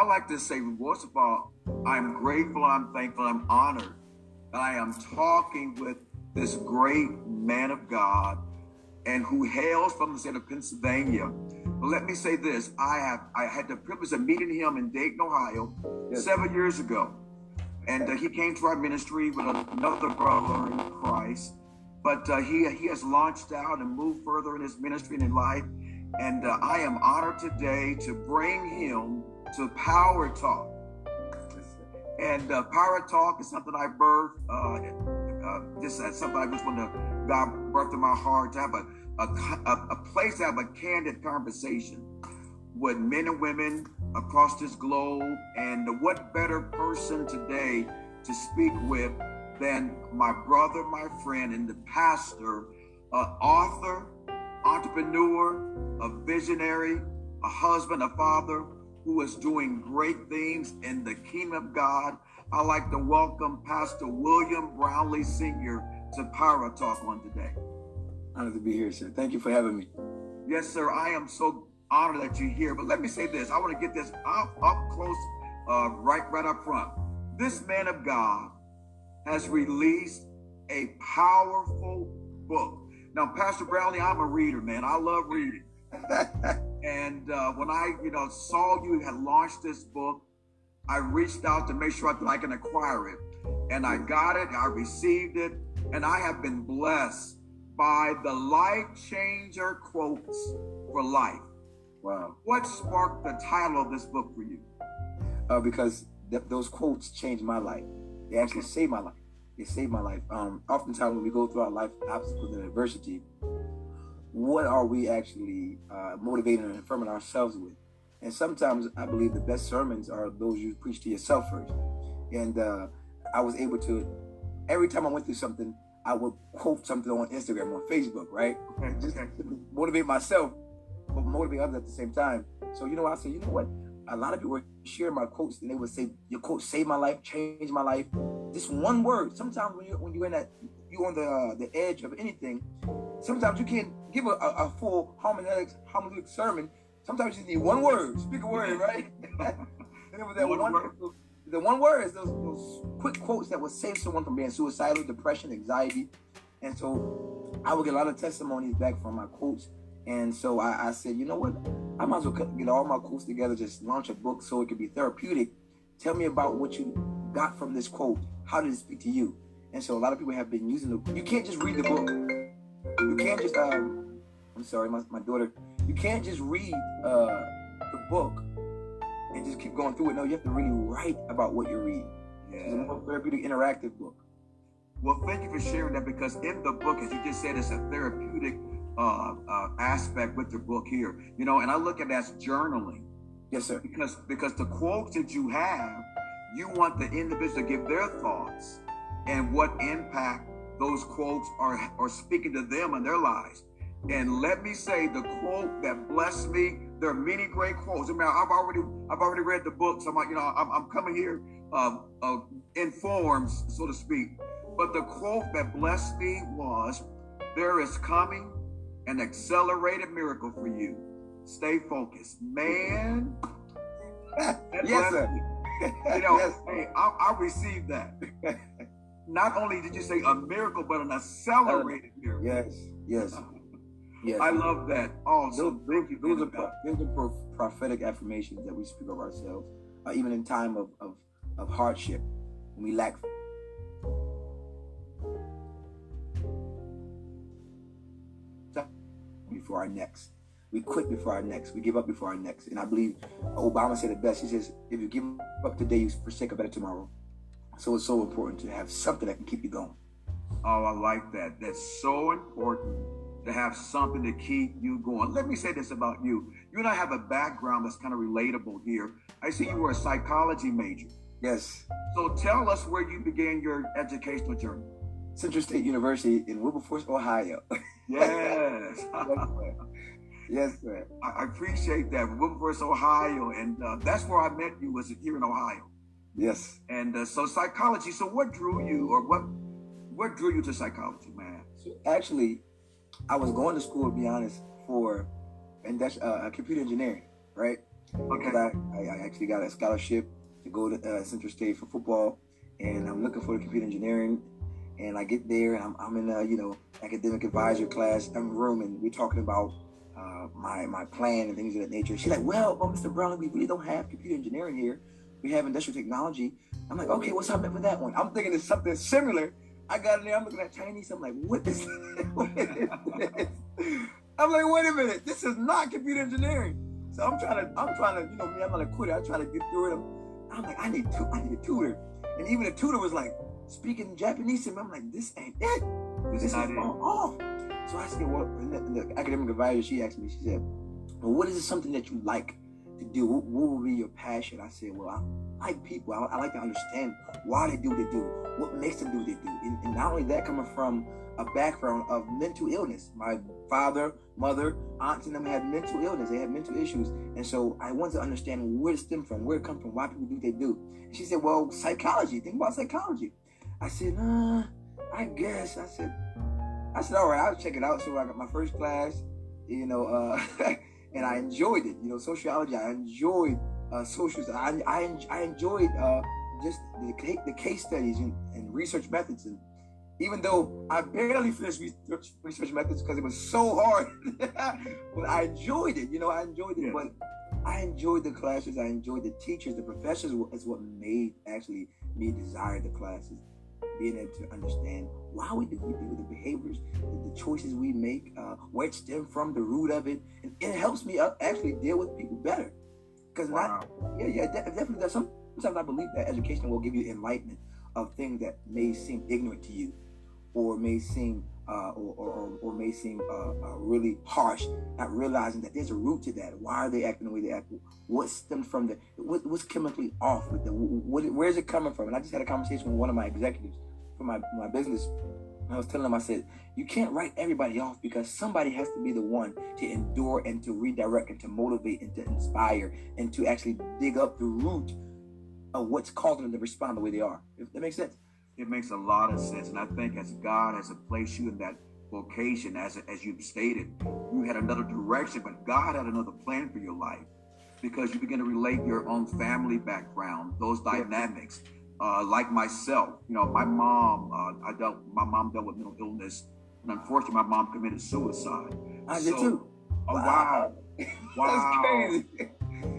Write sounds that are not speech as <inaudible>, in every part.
I like to say, first of all, I'm grateful, I'm thankful, I'm honored that I am talking with this great man of God and who hails from the state of Pennsylvania. But let me say this: I have I had the privilege of meeting him in Dayton, Ohio, yes. seven years ago, and uh, he came to our ministry with another brother in Christ. But uh, he he has launched out and moved further in his ministry and in life, and uh, I am honored today to bring him to Power Talk. And uh, Power Talk is something I birthed. Uh, uh, just as something I just want to God birthed in my heart to have a, a, a place to have a candid conversation with men and women across this globe. And what better person today to speak with than my brother, my friend, and the pastor, uh, author, entrepreneur, a visionary, a husband, a father who is doing great things in the kingdom of God. I'd like to welcome Pastor William Brownlee Sr. to Power Talk on today. Honored to be here, sir. Thank you for having me. Yes, sir. I am so honored that you're here. But let me say this. I want to get this up, up close, uh, right, right up front. This man of God has released a powerful book. Now, Pastor Brownlee, I'm a reader, man. I love reading. <laughs> and uh, when I, you know, saw you had launched this book, I reached out to make sure that I can acquire it. And I got it, I received it, and I have been blessed by the life changer quotes for life. Wow. What sparked the title of this book for you? Uh, because th- those quotes changed my life. They actually saved my life. They saved my life. Um, oftentimes when we go through our life obstacles and adversity, what are we actually uh, motivating and affirming ourselves with? And sometimes I believe the best sermons are those you preach to yourself first. And uh, I was able to, every time I went through something, I would quote something on Instagram, or Facebook, right? Just motivate myself, but motivate others at the same time. So, you know, I said, you know what? A lot of people were sharing my quotes and they would say, your quote saved my life, changed my life. Just one word. Sometimes when you're, when you're in that, you're on the, uh, the edge of anything, sometimes you can't give a, a, a full hermeneutics, hermeneutic sermon. Sometimes you need one word, speak a word, right? <laughs> and it was that one, one word. The one word is those, those quick quotes that would save someone from being suicidal, depression, anxiety. And so I would get a lot of testimonies back from my quotes. And so I, I said, you know what? I might as well get all my quotes together, just launch a book so it could be therapeutic. Tell me about what you got from this quote. How did it speak to you? And so a lot of people have been using the. You can't just read the book. You can't just. Um, I'm sorry, my, my daughter. You can't just read uh, the book and just keep going through it. No, you have to really write about what you're reading. Yeah. It's a more therapeutic, interactive book. Well, thank you for sharing that because in the book, as you just said, it's a therapeutic uh, uh, aspect with the book here. You know, and I look at it as journaling. Yes, sir. Because because the quotes that you have, you want the individual to give their thoughts and what impact those quotes are are speaking to them and their lives. And let me say the quote that blessed me. There are many great quotes. I mean, I've already I've already read the books. I'm like, you know I'm, I'm coming here uh, uh, informed, so to speak. But the quote that blessed me was, "There is coming an accelerated miracle for you. Stay focused, man." yes, sir. <laughs> You know, yes. hey, I, I received that. <laughs> not only did you say a miracle, but an accelerated miracle. Yes, yes, <laughs> yes. I love that. Also, those, those, those, are, those are prophetic affirmations that we speak of ourselves, uh, even in time of, of, of hardship, when we lack. Before our next. We quit before our next. We give up before our next. And I believe Obama said it best. He says, if you give up today, you forsake a better tomorrow. So it's so important to have something that can keep you going. Oh, I like that. That's so important to have something to keep you going. Let me say this about you. You and I have a background that's kind of relatable here. I see you were a psychology major. Yes. So tell us where you began your educational journey. Central State University in Wilberforce, Ohio. <laughs> Yes. <laughs> yes, sir. I appreciate that. Wilberforce, Ohio. And uh, that's where I met you was here in Ohio. Yes. And uh, so psychology. So what drew you, or what what drew you to psychology, man? So actually, I was going to school to be honest for and that's uh, computer engineering, right? I, I, I actually got a scholarship to go to uh, Central State for football, and I'm looking for the computer engineering. And I get there, and I'm, I'm in a you know academic advisor class I'm room, and we're talking about uh, my my plan and things of that nature. She's like, "Well, well, Mr. Brown, we really don't have computer engineering here. We have industrial technology." I'm like, "Okay, what's up with that one?" I'm thinking it's something similar. I got in there. I'm looking at Chinese. I'm like, "What is <laughs> what is this?" I'm like, "Wait a minute, this is not computer engineering." So I'm trying to, I'm trying to, you know, me, I'm not a quitter. I try to get through it. I'm, I'm like, I need, to, I need a tutor, and even the tutor was like speaking Japanese to me. I'm like, this ain't it. This is off. So I said, well, the, the, academic advisor, she asked me, she said, well, what is it something that you like to do? What, what will be your passion? I said, well, I like people. I, I, like to understand why they do what they do, what makes them do what they do. And, and not only that, coming from a background of mental illness. My father, mother, aunts, and them had mental illness. They had mental issues. And so I wanted to understand where it stemmed from, where it comes from, why people do what they do. And she said, well, psychology. Think about psychology. I said, nah, I guess. I said, I said, all right, I'll check it out. So I got my first class, you know, uh, <laughs> and I enjoyed it. You know, sociology. I enjoyed uh, social. I, I, I enjoyed uh, just the, the case studies and, and research methods. And even though I barely finished research, research methods because it was so hard, <laughs> but I enjoyed it. You know, I enjoyed it. Yeah. But I enjoyed the classes. I enjoyed the teachers. The professors is what made actually me desire the classes being able to understand why we do we do the behaviors, the, the choices we make, uh, where it stems from, the root of it, and it helps me actually deal with people better. Because wow. not, yeah, yeah, definitely. Does. Sometimes I believe that education will give you enlightenment of things that may seem ignorant to you, or may seem uh, or, or, or, may seem uh, uh, really harsh, not realizing that there's a root to that. Why are they acting the way they act? What stems from the, what, what's chemically off with them? What, where's it coming from? And I just had a conversation with one of my executives for my, my business. I was telling them, I said, you can't write everybody off because somebody has to be the one to endure and to redirect and to motivate and to inspire and to actually dig up the root of what's causing them to respond the way they are. If that makes sense it makes a lot of sense. And I think as God has placed you in that vocation, as as you've stated, you had another direction, but God had another plan for your life because you begin to relate your own family background, those dynamics. Uh, like myself, you know, my mom, uh, I dealt, my mom dealt with mental illness, and unfortunately, my mom committed suicide. I so, did too. Oh, wow, <laughs> wow, That's crazy.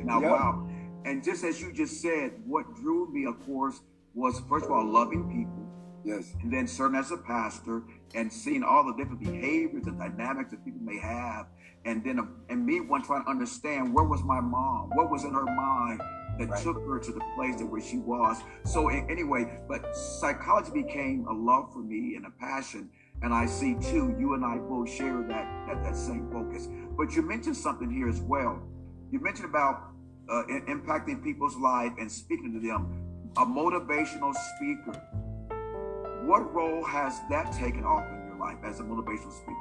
Now, yep. wow, and just as you just said, what drew me, of course, was first of all loving people. Yes. And then serving as a pastor and seeing all the different behaviors and dynamics that people may have. And then, and me one trying to understand where was my mom? What was in her mind that right. took her to the place that where she was? So anyway, but psychology became a love for me and a passion. And I see too, you and I both share that, that, that same focus. But you mentioned something here as well. You mentioned about uh, impacting people's life and speaking to them a motivational speaker. What role has that taken off in your life as a motivational speaker?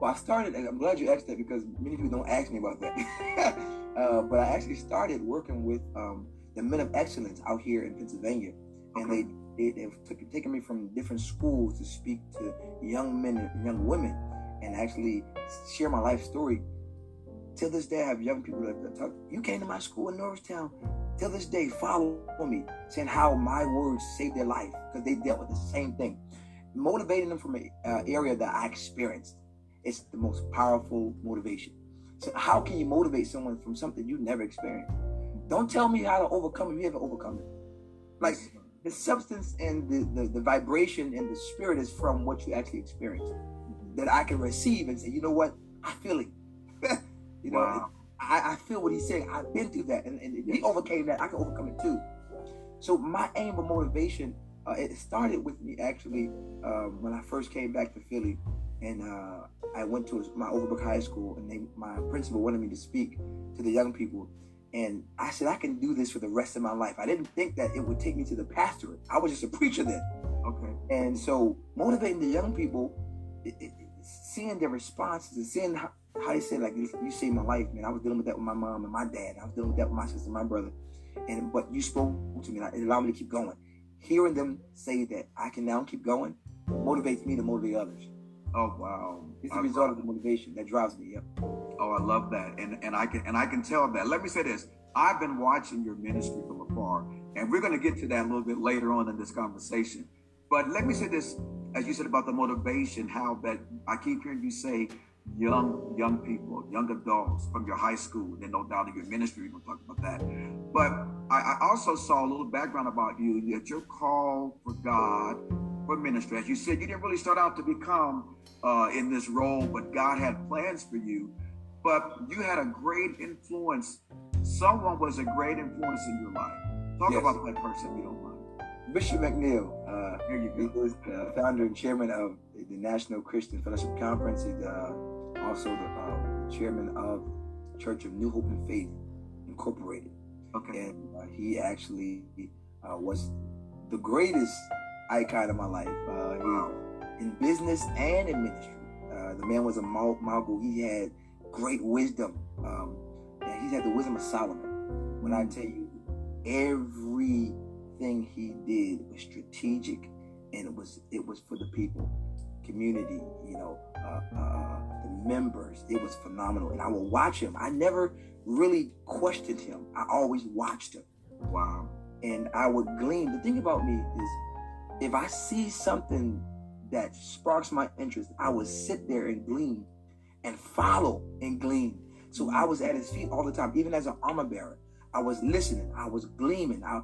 Well, I started, and I'm glad you asked that because many people don't ask me about that. <laughs> uh, but I actually started working with um, the Men of Excellence out here in Pennsylvania. And okay. they, they, have taken me from different schools to speak to young men and young women and actually share my life story. Till this day, I have young people that talk, you came to my school in Norristown till this day follow me, saying how my words saved their life because they dealt with the same thing. Motivating them from an uh, area that I experienced. It's the most powerful motivation. So how can you motivate someone from something you never experienced? Don't tell me how to overcome it. You haven't overcome it. Like the substance and the, the, the vibration and the spirit is from what you actually experienced. That I can receive and say, you know what? I feel it. <laughs> you know, wow. I, I feel what he's saying. I've been through that, and, and he overcame that. I can overcome it too. So my aim of motivation, uh, it started with me actually um, when I first came back to Philly, and uh, I went to my Overbrook High School, and they, my principal wanted me to speak to the young people. And I said, I can do this for the rest of my life. I didn't think that it would take me to the pastorate. I was just a <laughs> preacher then. Okay. And so motivating the young people, it, it, seeing their responses and seeing how, how they say like you, you saved my life, man. I was dealing with that with my mom and my dad. I was dealing with that with my sister, and my brother, and but you spoke to me. It allowed me to keep going. Hearing them say that I can now keep going motivates me to motivate others. Oh wow! It's the result of the motivation that drives me. Yep. Oh, I love that, and and I can and I can tell that. Let me say this: I've been watching your ministry from afar, and we're going to get to that a little bit later on in this conversation. But let me say this, as you said about the motivation, how that I keep hearing you say young young people, young adults from your high school, and no doubt in your ministry, we're going to talk about that. But I, I also saw a little background about you that your call for God for ministry. As you said, you didn't really start out to become uh, in this role, but God had plans for you. But you had a great influence. Someone was a great influence in your life. Talk yes. about that person, if you don't mind. Bishop McNeil, uh, here you go. He was the founder and chairman of the National Christian Fellowship Conference. He's uh, also the uh, chairman of Church of New Hope and Faith Incorporated. Okay. And uh, he actually uh, was the greatest icon of my life. Uh, wow. in business and in ministry. the man was a mogul. He had great wisdom. Um, and he had the wisdom of Solomon. When I tell you, everything he did was strategic, and it was it was for the people, community. You know, uh, uh, the members. It was phenomenal, and I will watch him. I never really questioned him. I always watched him. Wow. And I would glean. The thing about me is, if I see something that sparks my interest, I would sit there and glean and follow and glean. So I was at his feet all the time, even as an armor bearer. I was listening. I was gleaming. I,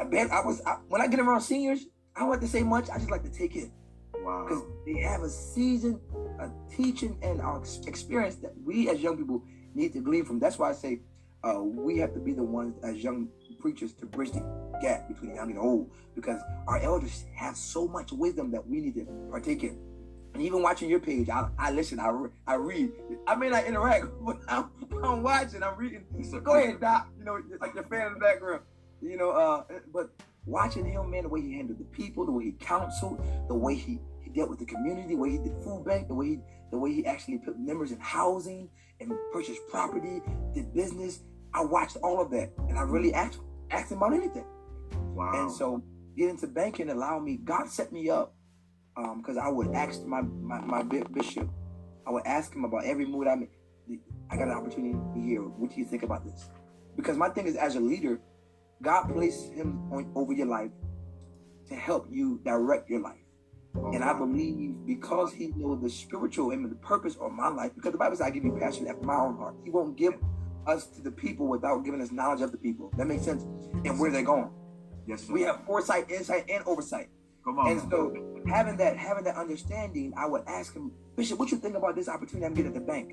I, bet I was I, when I get around seniors. I don't like to say much. I just like to take it. Wow. Because they have a season, a teaching, and our experience that we as young people need to glean from. That's why I say uh, we have to be the ones as young preachers to bridge the gap between young and old because our elders have so much wisdom that we need to partake in. And even watching your page, I, I listen, I, I read. I may not interact, <laughs> but I'm, I'm watching, I'm reading. So go ahead, Doc. You know, like your fan in the background. You know, uh, but watching him, man, the way he handled the people, the way he counseled, the way he, he dealt with the community, the way he did food bank, the way he, the way he actually put members in housing and purchased property, did business. I watched all of that, and I really asked asked him about anything. Wow. And so getting into banking allowed me. God set me up Um, because um, I would ask my, my, my bishop, I would ask him about every mood I make. I got an opportunity here. What do you think about this? Because my thing is, as a leader, God placed him on, over your life to help you direct your life. Oh, and I believe because he knows the spiritual and the purpose of my life, because the Bible says I give you passion after my own heart. He won't give us to the people without giving us knowledge of the people. That makes sense. And where they're going. Yes, sir. We have foresight, insight, and oversight. Come on. And so having that having that understanding, I would ask him, Bishop, what you think about this opportunity I'm getting at the bank?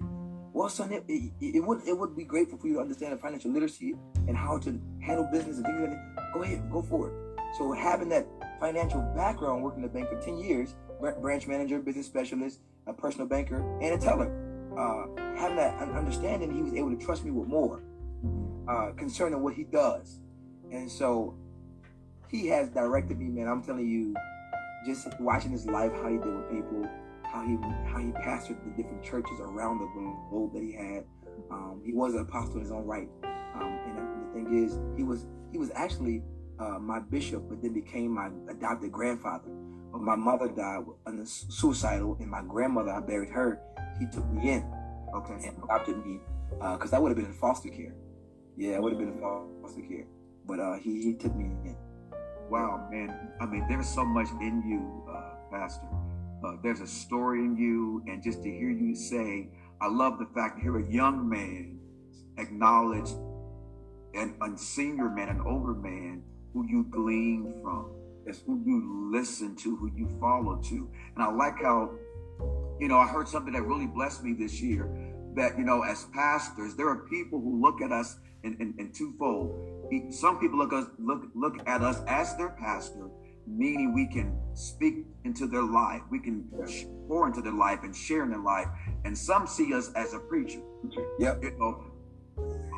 Well, son, it, it, it, would it would be grateful for you to understand the financial literacy and how to handle business and things like that. Go ahead, go for it. So having that financial background, working at the bank for 10 years, branch manager, business specialist, a personal banker, and a teller. Uh, having that understanding, he was able to trust me with more uh, concerning what he does. And so he has directed me, man. I'm telling you, just watching his life, how he dealt with people, how he how he pastored the different churches around the globe that he had. Um, he was an apostle in his own right. Um, and the thing is, he was he was actually uh, my bishop, but then became my adopted grandfather. When my mother died under suicidal, and my grandmother, I buried her. He took me in, okay, and adopted me because uh, I would have been in foster care. Yeah, I would have been in foster care, but uh, he he took me in wow, man. I mean, there's so much in you, uh, Pastor. Uh, there's a story in you, and just to hear you say, I love the fact to hear a young man acknowledge an, a senior man, an older man who you glean from, is who you listen to, who you follow to. And I like how, you know, I heard something that really blessed me this year that, you know, as pastors, there are people who look at us in, in, in twofold some people look us look look at us as their pastor, meaning we can speak into their life, we can pour into their life and share in their life. And some see us as a preacher. Yep. You know,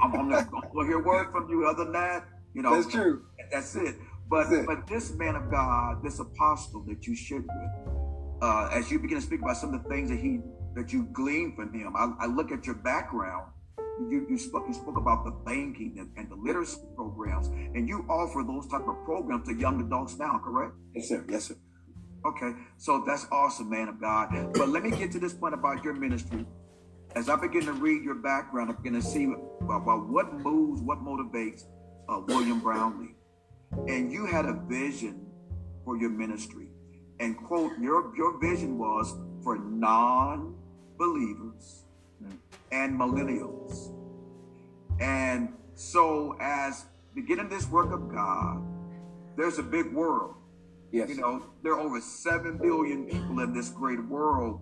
I'm, I'm not going to hear a word from you other than that. You know, that's true. That's it. But it. but this man of God, this apostle that you shared with, uh, as you begin to speak about some of the things that he that you gleaned from him, I, I look at your background you, you spoke you spoke about the banking and, and, the literacy programs, and you offer those type of programs to young adults now, correct? Yes, sir. Yes, sir. Okay, so that's awesome, man of God. But let me get to this point about your ministry. as I begin to read your background, I begin to see about what moves, what motivates uh, William Brownlee. And you had a vision for your ministry. And quote, your, your vision was for non-believers mm. and millennials. And so as beginning this work of God, there's a big world. Yes. You know, there are over 7 billion people in this great world.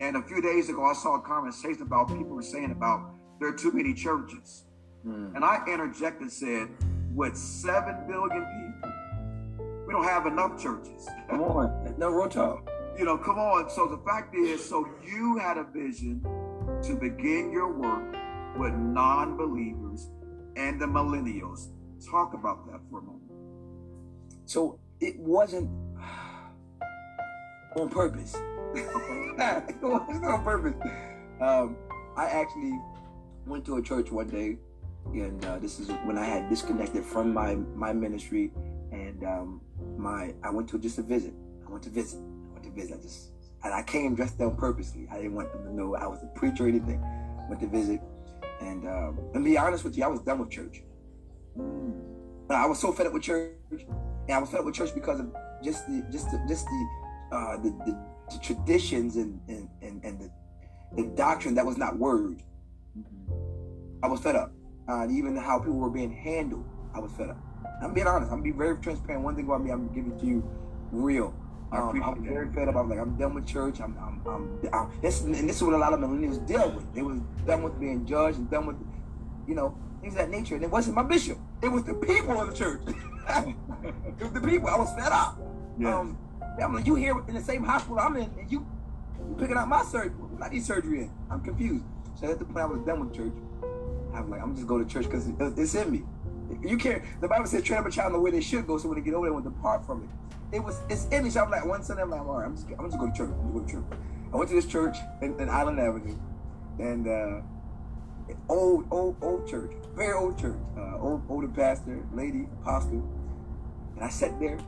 And a few days ago, I saw a conversation about people were saying about there are too many churches. Mm. And I interjected and said, with 7 billion people, we don't have enough churches. Come on, no real talk. You know, come on. So the fact is, so you had a vision to begin your work with non-believers and the millennials. Talk about that for a moment. So it wasn't on purpose. <laughs> it wasn't on purpose. Um, I actually went to a church one day, and uh, this is when I had disconnected from my my ministry, and um, my I went to just a visit. I went to visit. I went to visit. I just and I came dressed down purposely. I didn't want them to know I was a preacher or anything. Went to visit, and um, and be honest with you, I was done with church. I was so fed up with church, and I was fed up with church because of just the just the just the uh, the, the, the, traditions and and and, and the, the doctrine that was not word. I was fed up. Uh, even how people were being handled, I was fed up. I'm being honest. I'm being very transparent. One thing about me, I'm giving to you real. Um, I'm very fed up. I'm like, I'm done with church. I'm, I'm, I'm, I'm this, and this is what a lot of millennials deal with. They was done with being judged and done with, you know, things of that nature. And it wasn't my bishop. It was the people of the church. <laughs> it was the people. I was fed up. Yes. Um, I'm like, you here in the same hospital I'm in, and you, picking out my surgery. What I need surgery in? I'm confused. So at the point I was done with church, I was like, I'm just go to church because it's in me. You can't. The Bible says, train up a child in the way they should go, so when they get older, they won't depart from it. It was it's in me. So I'm like, one Sunday, I'm like, all right, I'm just, I'm just going to church. I'm going to church. I went to this church in, in Island Avenue, and uh, old, old, old church, very old church, uh, old, older pastor, lady, apostle, and I sat there,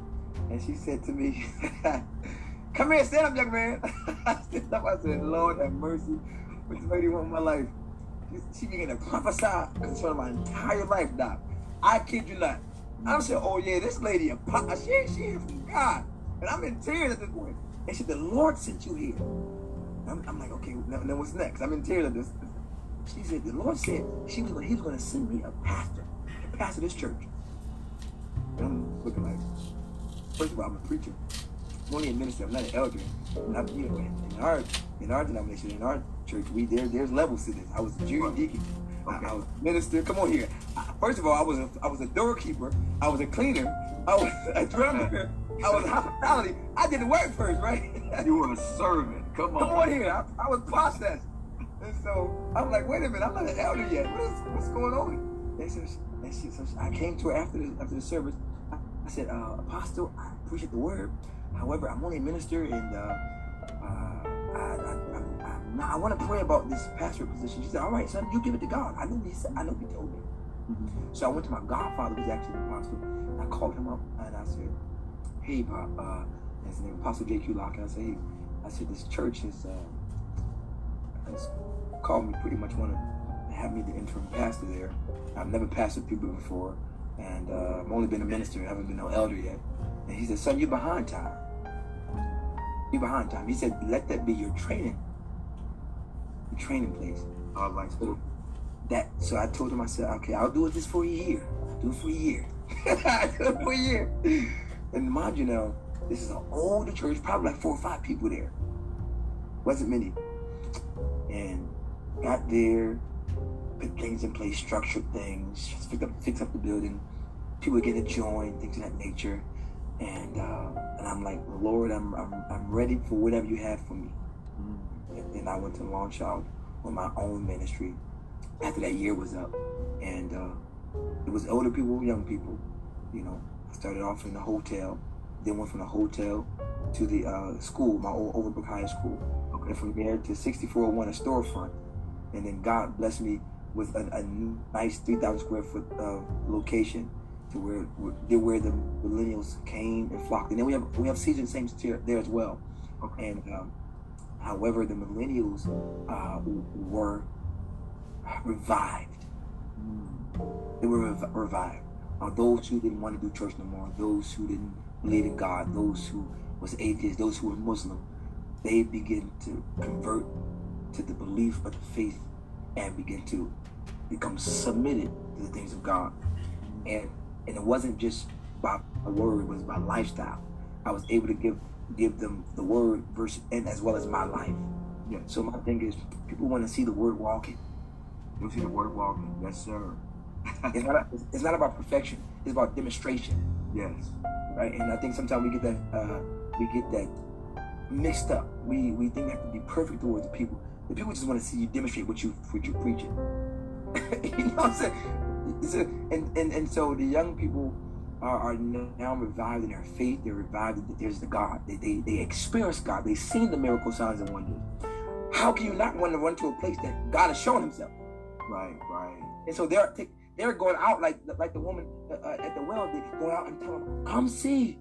and she said to me, <laughs> "Come here, stand up, young man." <laughs> I stood up. I said, "Lord have mercy, which lady want my life?" She, began to prophesy concerning my entire life, Doc. I kid you not. I'm saying, oh yeah, this lady, a she, she is from God. And I'm in tears at this point. And she said, the Lord sent you here. I'm, I'm like, okay, now, now, what's next? I'm in tears at this. She said, the Lord said she was, he was going to send me a pastor, a pastor this church. And I'm looking like, first of all, I'm a preacher. Only a minister. I'm not an elder. Not, you know, in our in our denomination, in our church, we there there's levels to this. I was a junior deacon. Okay. I, I was minister. Come on here. First of all, I was a, I was a doorkeeper. I was a cleaner. I was <laughs> a drummer. I was hospitality. I did the work first, right? <laughs> you were a servant. Come on. Come on here. I, I was processed. And so I'm like, wait a minute, I'm not an elder yet. What is what's going on? And so, and she, so I came to her after the after the service. I, I said, uh, Apostle, I appreciate the word. However, I'm only a minister, and uh, uh, I, I, I want to pray about this pastor position. She said, all right, son, you give it to God. I know he said, I know he told me. Mm-hmm. So I went to my godfather, who's actually an apostle. I called him up and I said, hey, Pop, uh, his name Apostle J.Q. Locke. I said, hey, I said, this church is, uh, has called me pretty much want to have me the interim pastor there. I've never pastored people before. And uh, I've only been a minister. I haven't been no elder yet. And he said, son, you're behind time. Behind time. He said, let that be your training your training place. I like so that. So I told him, I said, okay, I'll do it this for a year. Do it for a year. <laughs> Do it for a year. And mind you now, this is an older church, probably like four or five people there. Wasn't many. And got there, put things in place, structured things, fix up, fix up the building. People get to join, things of that nature. And uh, and I'm like, Lord, I'm, I'm I'm ready for whatever you have for me. And then I went to launch out on my own ministry after that year was up. And uh, it was older people, young people. You know, I started off in the hotel, then went from the hotel to the uh, school, my old Overbrook High School. Okay. And from there to 6401, a storefront. And then God blessed me with a, a nice 3,000 square foot uh, location to where where the millennials came and flocked. And then we have we have season saints there, there as well. Okay. And um, However, the millennials uh, were revived. They were rev- revived. Uh, those who didn't want to do church no more, those who didn't believe in God, those who was atheists, those who were Muslim, they begin to convert to the belief of the faith and begin to become submitted to the things of God. And and it wasn't just by a word, it was by lifestyle. I was able to give give them the word verse and as well as my life. Yeah. So my thing is people want to see the word walking. You see the word walking. Yes, sir. <laughs> It's not it's not about perfection. It's about demonstration. yes. Right. And I think sometimes we get that uh we get that mixed up. We we think we have to be perfect towards the people. The people just want to see you demonstrate what you what you're preaching. <laughs> you know what I'm saying? It's <laughs> a, and, and and so the young people are, are now revived in their faith. They're revived that there's the God. They, they they experience God. They've seen the miracle signs and wonders. How can you not want to run to a place that God has shown Himself? Right, right. And so they're they're going out like like the woman uh, at the well. They going out and tell them, "Come see."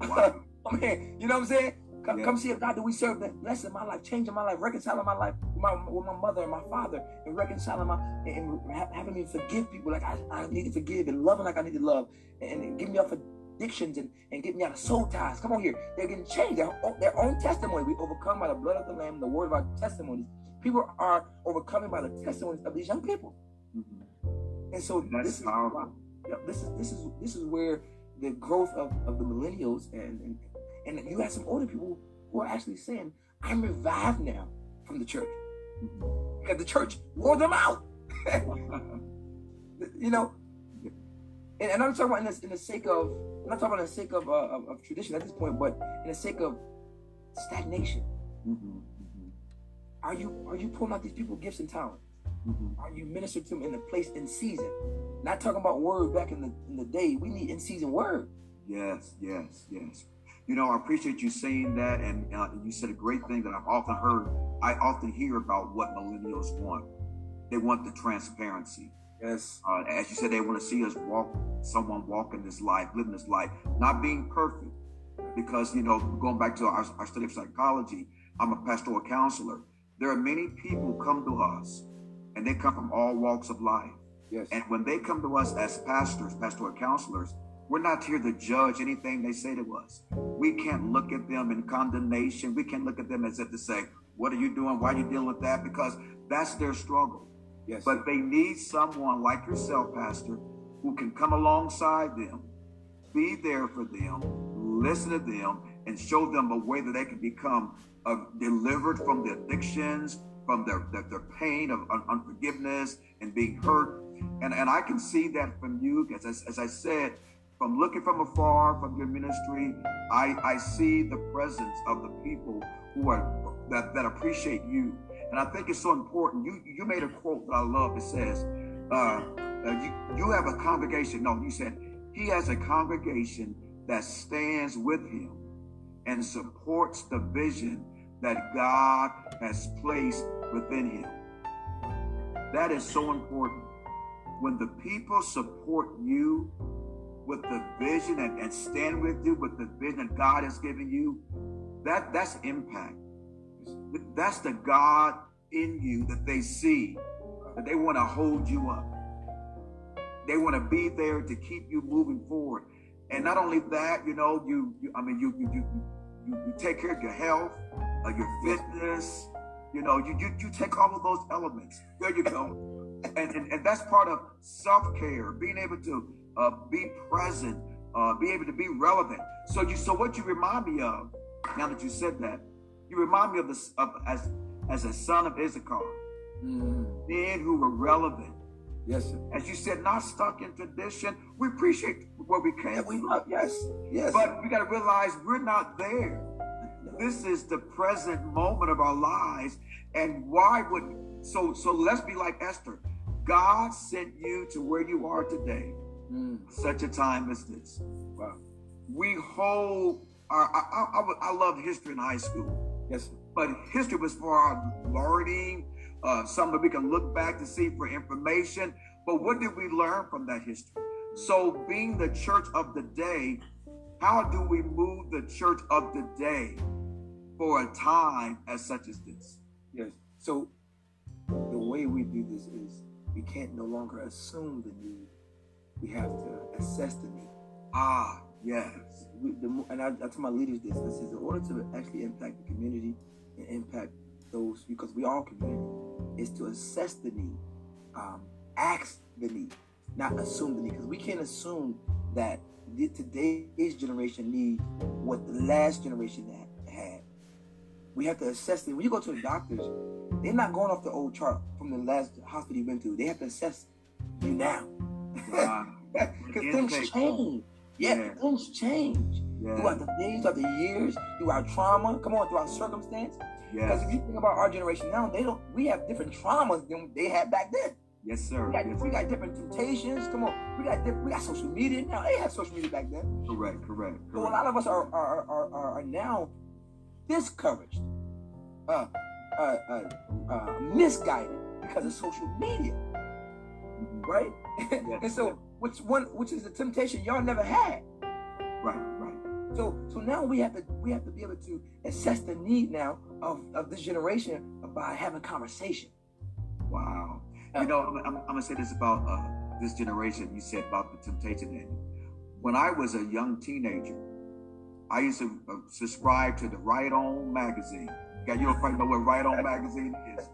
Wow. <laughs> Man, you know what I'm saying? Come, Yeah. come see a God that we serve that blessing my life, changing my life, reconciling my life with my, with my mother and my father, and reconciling my and, and having me forgive people like I, I need to forgive and loving like I need to love, and, and me off addictions and, and get me out of soul ties. Come on here, they're getting changed. Their own, their own testimony. We overcome by the blood of the Lamb, the word of our testimonies. People are overcoming by the testimonies of these young people. Mhm. And so That's this is why- yeah, this is this is this is where the growth of, of the millennials and, and and you have some older people who are actually saying, I'm revived now from the church. Because the church wore them out. <laughs> you know? And, and I'm talking about in the, in the sake of I'm not talking about in the sake of, uh, of of tradition at this point, but in the sake of stagnation. Mhm, mhm, Are you are you pulling out these people gifts and talents? mhm. Are you ministering to them in the place in season? Not talking about word back in the in the day. We need in season word. Yes, yes, yes. You know, I appreciate you saying that, and uh, you said a great thing that I've often heard. I often hear about what millennials want. They want the transparency. Yes. Uh, as you said, they want to see us walk, someone walking this life, living this life, not being perfect. Because, you know, going back to our, our study of psychology, I'm a pastoral counselor. There are many people come to us, and they come from all walks of life. Yes. And when they come to us as pastors, pastoral counselors, we're not here to judge anything they say to us. We can't look at them in condemnation. We can't look at them as if to say, What are you doing? Why are you dealing with that? Because that's their struggle. yes. But they need someone like yourself, Pastor, who can come alongside them, be there for them, listen to them, and show them a way that they can become uh, delivered from the addictions, from their, their, their pain of un- unforgiveness and being hurt. And, and I can see that from you, as, I- as I said, from looking from afar from your ministry, I, I see the presence of the people who are that, that appreciate you. And I think it's so important. You you made a quote that I love. It says, uh, uh, you, you have a congregation. No, you said he has a congregation that stands with him and supports the vision that God has placed within him. That is so important. When the people support you with the vision and, and stand with you with the vision that God has given you, that that's impact. That's the God in you that they see, that they want to hold you up. They want to be there to keep you moving forward. And not only that, you know, you, you I mean, you you you you, you take care of your health, uh, your fitness. You know, you, you you take all of those elements. There you go, and and, and that's part of self care, being able to uh, be present, uh, be able to be relevant. So you so what you remind me of now that you said that, you remind me of this of as as a son of Issachar, Mm. men who were relevant. Yes. Sir. As you said, not stuck in tradition. We appreciate where we Yeah, came we love. Yes. Yes. but we got to realize we're not there. <laughs> This is the present moment of our lives, and why would so? So let's be like Esther. God sent you to where you are today, Mm. such a time as this. Wow. We hold our. I, I, I, love history in high school. Yes. Sir. but history was for our learning, uh, something we can look back to see for information. But what did we learn from that history? So, being the church of the day, how do we move the church of the day for a time as such as this. Yes. So the way we do this is we can't no longer assume the need. We have to assess the need. Ah, yes. We, the, and I, I tell my leaders this. This is in order to actually impact the community and impact those because we are community is to assess the need, um, ask the need, not assume the need. Because we can't assume that the, today's generation need what the last generation had. We have to assess it. When you go to the doctors, they're not going off the old chart from the last hospital you went to. They have to assess you now. Because things change. Yeah, yeah, things change. Yeah. Throughout the days, throughout the years, throughout trauma, come on, throughout circumstance. Because if you think about our generation now, they don't we have different traumas than they had back then. Yes, sir. We got, yes, we got different temptations. Come on, we got different, we got social media now. They had social media back then. Correct, correct. correct. So a lot of us are are, are, are, are now discouraged, uh, uh, uh, uh, misguided because of social media. Right? <laughs> And so, which one, which is the temptation y'all never had, right, right. So, so now we have to we have to be able to assess the need now of, of this generation by having conversation. Wow. You know, I'm, I'm, I'm gonna say this about uh, this generation. You said about the temptation. And when I was a young teenager, I used to uh, subscribe to the Right On magazine. Yeah, you don't probably know what Right On magazine is.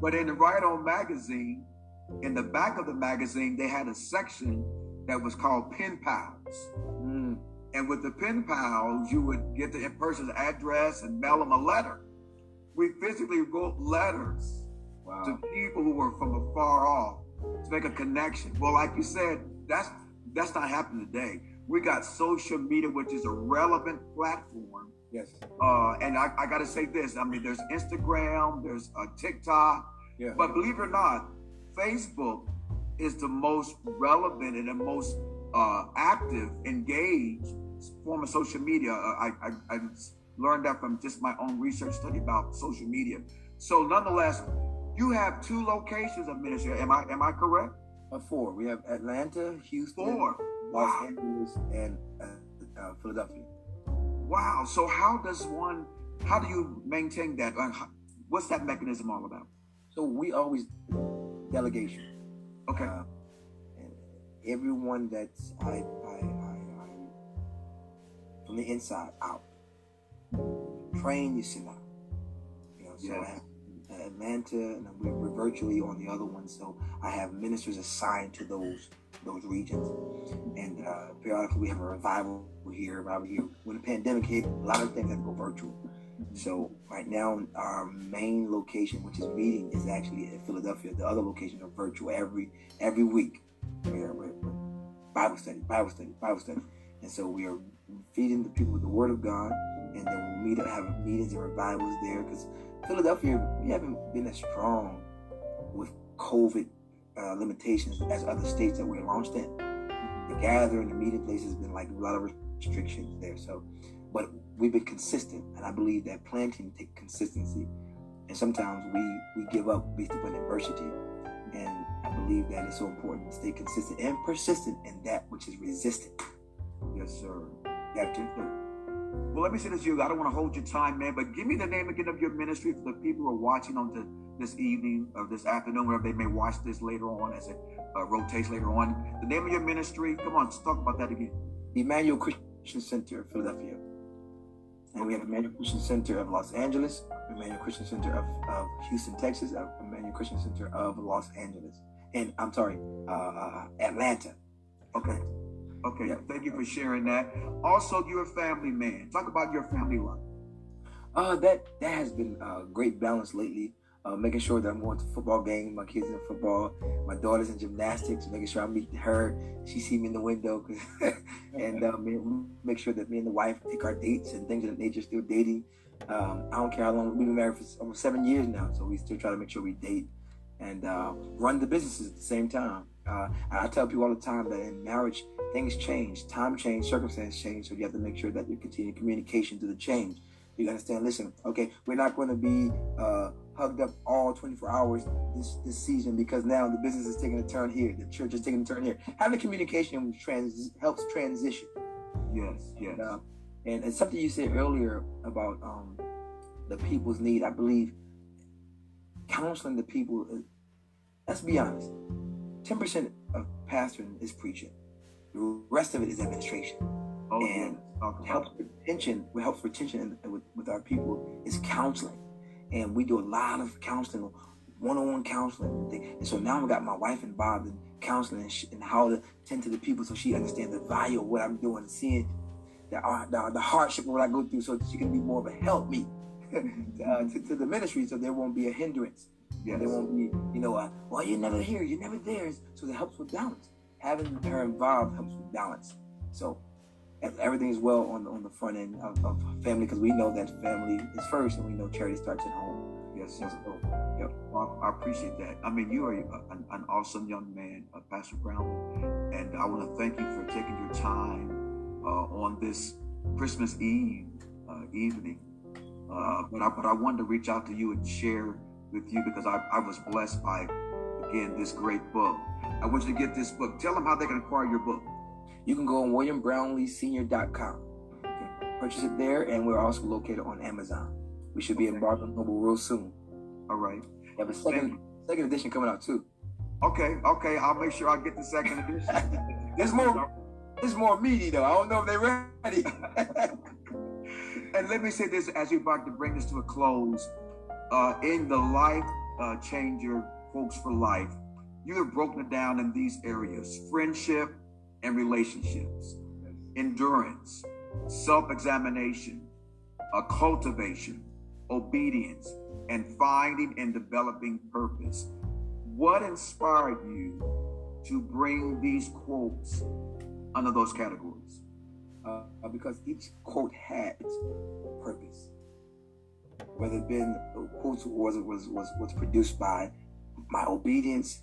But in the Right On magazine, in the back of the magazine, they had a section that was called Pen Pals. Mm. And with the pen pals, you would get the person's address and mail them a letter. We physically wrote letters wow. to people who were from afar off to make a connection. Well, like you said, that's that's not happening today. We got social media, which is a relevant platform. Yes. Uh, and I, I got to say this. I mean, there's Instagram, there's uh, TikTok, yeah. but believe it or not, Facebook is the most relevant and the most uh, active, engaged form of social media. Uh, I, I, I learned that from just my own research study about social media. So, nonetheless, you have two locations of ministry. Am I am I correct? Uh, four. We have Atlanta, Houston, four. Los wow. Angeles, and uh, uh, Philadelphia. Wow. So how does one? How do you maintain that? What's that mechanism all about? So we always delegation. Okay. Uh, everyone that's I, I, I, I from the inside out. Train you sit out. You know, so yes. I have Atlanta and we're, we're, virtually on the other one. So I have ministers assigned to those those regions. And uh, periodically we have a revival here, revival here. When the pandemic hit, a lot of things had to go virtual. So right now, our main location, which is meeting, is actually in Philadelphia. The other locations are virtual every every week. We're, we're, we're Bible study, Bible study, Bible study. And so we are feeding the people with the Word of God, and then we'll meet up, have meetings and revivals there. Because Philadelphia, we haven't been as strong with COVID uh, limitations as other states that we're launched in. The gathering, the meeting place has been like a lot of restrictions there. So, but we've been consistent, and I believe that planting take consistency. And sometimes we we give up based upon adversity, and I believe that it's so important to stay consistent and persistent in that which is resistant. Yes, sir. You have to. Well, let me say this to you. I don't want to hold your time, man, but give me the name again of your ministry for the people who are watching on to this evening or this afternoon, wherever they may watch this later on as it uh, rotates later on. The name of your ministry. Come on, let's talk about that again. Emmanuel Christian Center, Philadelphia. And we have Emmanuel Christian Center of Los Angeles, Emmanuel Christian Center of, of Houston, Texas, Emmanuel Christian Center of Los Angeles and I'm sorry, uh, uh, Atlanta. Okay. Okay. Yeah. Thank you for sharing that. Also, you're a family man. Talk about your family life. Uh, that that has been a great balance lately. Uh, making sure that I'm going to football games, my kids in football, my daughter's in gymnastics, making sure I meet her. She see me in the window, <laughs> and um, make sure that me and the wife take our dates and things of that nature. Still dating. Um, I don't care how long we've been married for almost seven years now, so we still try to make sure we date and uh, run the businesses at the same time. Uh, I tell people all the time that in marriage, things change, time change, circumstances change. So you have to make sure that you continue communication to the change. You understand? Listen, okay, we're not going to be uh, hugged up all 24 hours this this season because now the business is taking a turn here, the church is taking a turn here. Having communication trans- helps transition. Yes, yes. And, uh, and, and something you said earlier about um, the people's need. I believe counseling the people. Is, let's be honest. Ten percent of pastoring is preaching. The rest of it is administration. Oh, and helps retention. What helps retention with, with our people is counseling, and we do a lot of counseling, one-on-one counseling. And so now we got my wife involved in counseling and, how to tend to the people, so she understands the value of what I'm doing, and seeing the, uh, the, the hardship of what I go through, so she can be more of a help me <laughs> uh, to, to, the ministry, so there won't be a hindrance. Yes. There won't be, you know, uh, well, you're never here, you're never there. So it helps with balance. Having her involved helps with balance. So everything is well on the, on the front end of, of family because we know that family is first, and we know charity starts at home. Yes, yes. Yep. Well, I appreciate that. I mean, you are a, an, an, awesome young man, uh, Pastor Brown, and I want to thank you for taking your time uh, on this Christmas Eve uh, evening. Uh, but I but I wanted to reach out to you and share with you because I, I was blessed by again this great book. I want you to get this book. Tell them how they can acquire your book. You can go on WilliamBrownleeSenior.com. You can purchase it there, and we're also located on Amazon. We should be okay. in Barnes and Noble real soon. All right. We have a second second edition coming out too. Okay, okay. I'll make sure I get the second edition. <laughs> There's more. It's more meaty though. I don't know if they're ready. <laughs> and let me say this as we're about to bring this to a close. Uh, in the life uh, changer, Quotes for life, you have broken it down in these areas: friendship and relationships, endurance, self-examination, a cultivation, obedience, and finding and developing purpose. What inspired you to bring these quotes under those categories? Uh, because each quote had purpose. Whether it been the quotes was was was was produced by my obedience,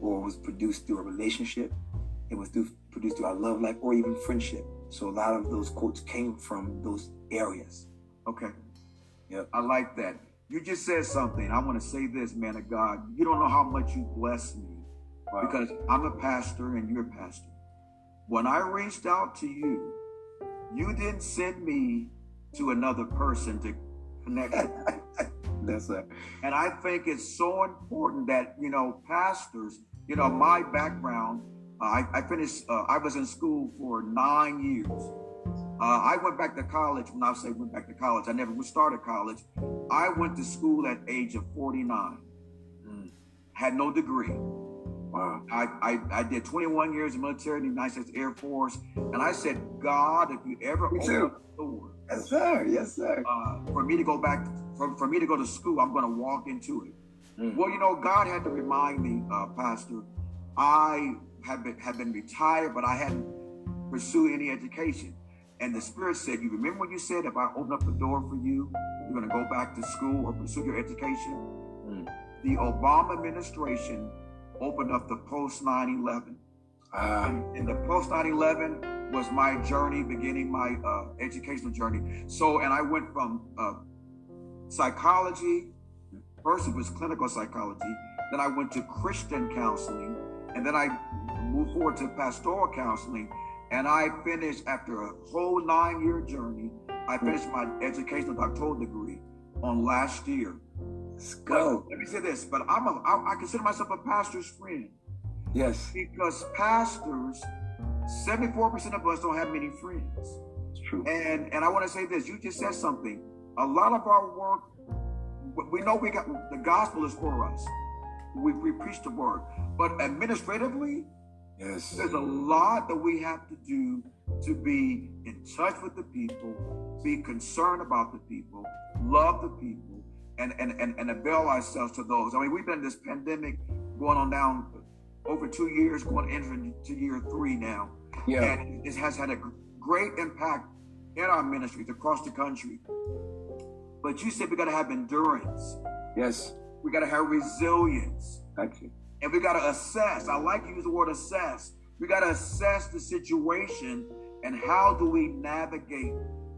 or was produced through a relationship, it was through, produced through our love life, or even friendship. So a lot of those quotes came from those areas. Okay. Yep. I like that. You just said something. I want to say this, man of God. You don't know how much you bless me wow. because I'm a pastor and you're a pastor. When I reached out to you, you didn't send me to another person to connect. <laughs> That's it. And I think it's so important that, you know, pastors, you know, my background, uh, I, I, finished, uh, I was in school for nine years. Uh, I went back to college. When I say went back to college, I never started college. I went to school at age of 49. Mm. Had no degree. Wow. I, I, I did 21 years in military in the United States Air Force. And I said, God, if you ever me open too. the door. Yes, sir. Yes, sir. Uh, for me to go back, for, for me to go to school, I'm going to walk into it. Mm. Well, you know, God had to remind me, uh, Pastor, I have been, have been retired, but I hadn't pursued any education. And the Spirit said, You remember when you said, if I open up the door for you, you're going to go back to school or pursue your education? Mm. The Obama administration opened up the post 9 11. Uh, and, and, the post 9 11 was my journey, beginning my uh, educational journey. So, and I went from uh, psychology, first it was clinical psychology, then I went to Christian counseling, and then I moved forward to pastoral counseling. And I finished after a whole nine year journey, I hmm. finished my educational doctoral degree on last year. Let's go. But let me say this, but I'm a, I, I consider myself a pastor's friend. Yes. Because pastors, 74% of us don't have many friends. It's true. And and I want to say this, you just said something. A lot of our work, we know we got the gospel is for us. We, we preach the word. But administratively, Yes. There's a lot that we have to do to be in touch with the people, be concerned about the people, love the people, and and and, and avail ourselves to those. I mean, we've been in this pandemic going on down over two years, going into year three now. Yeah. And it has had a great impact in our ministries across the country. But you said we got to have endurance. Yes. We got to have resilience. Thank you. And we got to assess. I like to use the word assess. We got to assess the situation and how do we navigate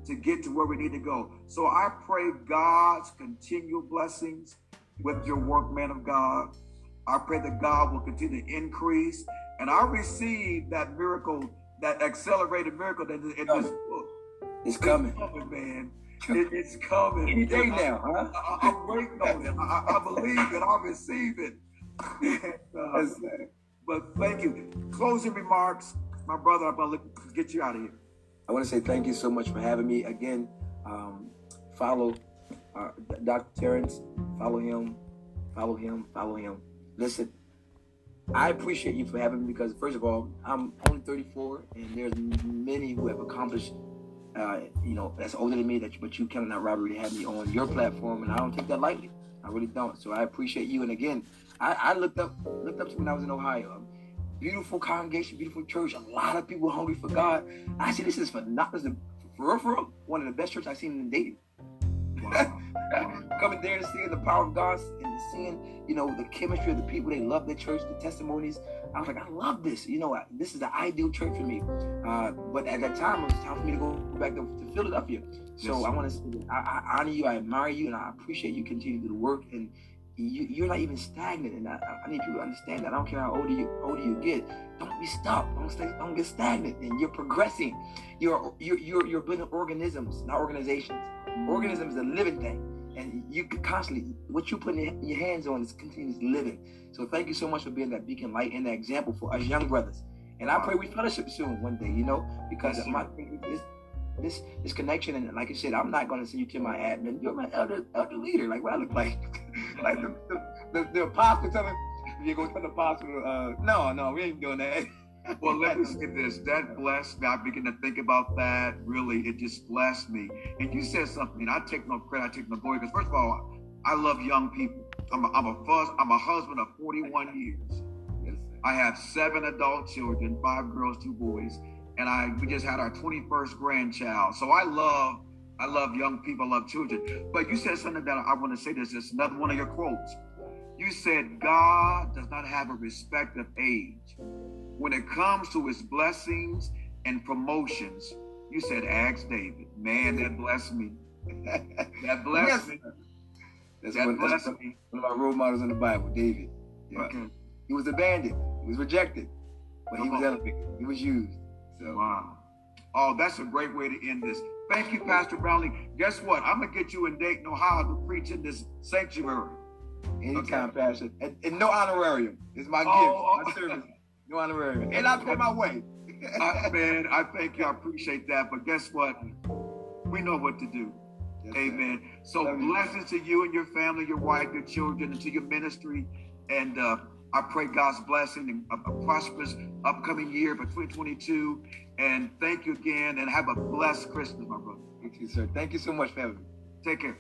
to get to where we need to go. So I pray God's continual blessings with your work, man of God. I pray that God will continue to increase. And I receive that miracle, that accelerated miracle that in this book. It's coming. man. It, it's coming. Any day now, huh? I, am waiting on it. I, I, believe it. I receive it. Uh, but thank you. Closing remarks, my brother. I'm gonna get you out of here. I want to say thank you so much for having me again. Um, follow uh, Dr. Terence. Follow him. Follow him. Follow him. Listen, I appreciate you for having me because first of all, I'm only 34, and there's many who have accomplished. Uh, you know, that's older than me. That but you cannot robbery to have me on your platform, and I don't take that lightly. I really don't. So I appreciate you. And again, I, I looked up looked up to when I was in Ohio. Beautiful congregation, beautiful church. A lot of people hungry for God. I said, this is for not this is for real, for real, one of the best churches I've seen in Dayton. Wow. <laughs> Coming there and seeing the power of God and seeing, you know, the chemistry of the people. They love the church, the testimonies. I was like, I love this. You know, this is the ideal church for me. Uh, but at that time, it was time for me to go back to, to Philadelphia. So yes. I want to, I, I, honor you, I admire you, and I appreciate you continue to do the work. And you, are not even stagnant. And I, I, need people to understand that. I don't care how old you older you get. Don't be stuck. Don't stay. Don't get stagnant. And you're progressing. You're you're you're, you're building organisms, not organizations. Mm-hmm. Organism is a living thing, and you constantly what you put in your hands on is continuous living. So thank you so much for being that beacon light and that example for us young brothers. And I pray we fellowship soon one day, you know, because yes, my thing is this this connection and like I said, I'm not gonna send you to my admin. You're my elder elder leader. Like what I look like. <laughs> like the the, the, the apostle telling you go tell the apostle, uh, no, no, we ain't doing that. <laughs> well, let me say this. That blessed me. I begin to think about that. Really, it just blessed me. And you said something. I take no credit. I take no glory. Because first of all, I love young people. I'm a, I'm a first, I'm a husband of 41 years. I have seven adult children, five girls, two boys, and I we just had our 21st grandchild. So I love I love young people, I love children. But you said something that I want to say this. It's another one of your quotes. You said God does not have a respect of age. When it comes to his blessings and promotions, you said, ask David. Man, that blessed me. <laughs> that blessed yes. me. That's, that one, that's me. one of my role models in the Bible, David. Yeah. Okay. He was abandoned. He was rejected. But he was elevated. He was used. So. Wow. Oh, that's a great way to end this. Thank you, Pastor Brownlee. Guess what? I'm gonna get you in Dayton, Ohio, to preach in this sanctuary. Anytime, okay. Pastor, and, and, no honorarium. It's my oh, gift, my service. No honorarium, and I pay my way. <laughs> uh, man, I thank you. I appreciate that. But guess what? We know what to do. Yes, Amen. So Love blessings to you and your family, your wife, your children, and to your ministry. And uh, I pray God's blessing and a, prosperous upcoming year for 2022. And thank you again and have a blessed Christmas, my brother. Thank you, sir. Thank you so much for having me. Take care.